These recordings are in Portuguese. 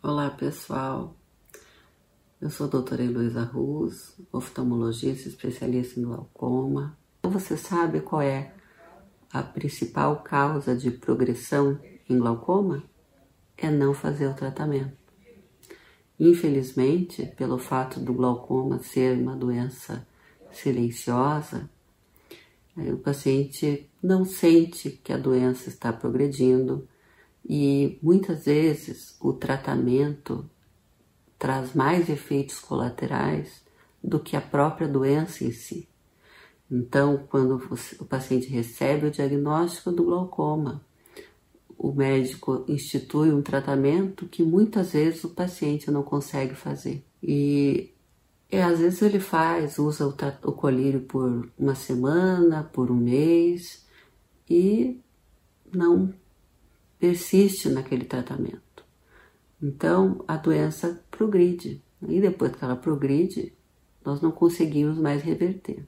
Olá pessoal, eu sou a doutora Heloísa Ruz, oftalmologista especialista em glaucoma. Você sabe qual é a principal causa de progressão em glaucoma? É não fazer o tratamento. Infelizmente, pelo fato do glaucoma ser uma doença silenciosa, o paciente não sente que a doença está progredindo e muitas vezes o tratamento traz mais efeitos colaterais do que a própria doença em si. Então, quando o paciente recebe o diagnóstico do glaucoma, o médico institui um tratamento que muitas vezes o paciente não consegue fazer. E, e às vezes ele faz, usa o, o colírio por uma semana, por um mês e não persiste naquele tratamento. Então a doença progride e depois que ela progride, nós não conseguimos mais reverter.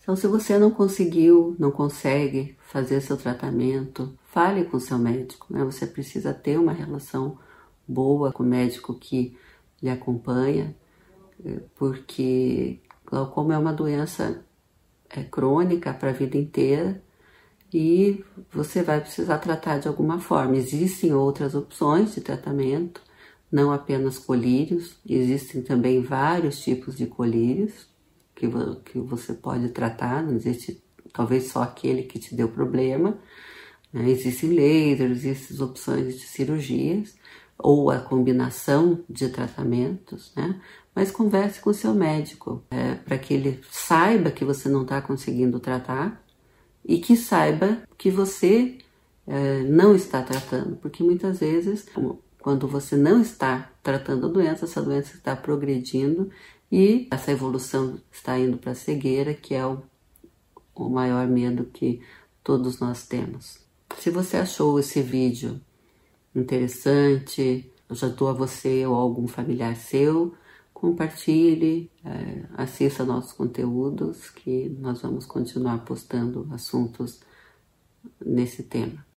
Então, se você não conseguiu, não consegue fazer seu tratamento, fale com seu médico. Né? Você precisa ter uma relação boa com o médico que lhe acompanha, eh, porque glaucoma é uma doença é, crônica para a vida inteira e você vai precisar tratar de alguma forma. Existem outras opções de tratamento, não apenas colírios, existem também vários tipos de colírios que, que você pode tratar, não existe talvez só aquele que te deu problema. Né? Existem lasers, existem opções de cirurgias ou a combinação de tratamentos, né? Mas converse com o seu médico é, para que ele saiba que você não está conseguindo tratar e que saiba que você é, não está tratando, porque muitas vezes, quando você não está tratando a doença, essa doença está progredindo e essa evolução está indo para a cegueira, que é o, o maior medo que todos nós temos. Se você achou esse vídeo interessante, ajudou a você ou algum familiar seu, compartilhe, é, assista nossos conteúdos, que nós vamos continuar postando assuntos nesse tema.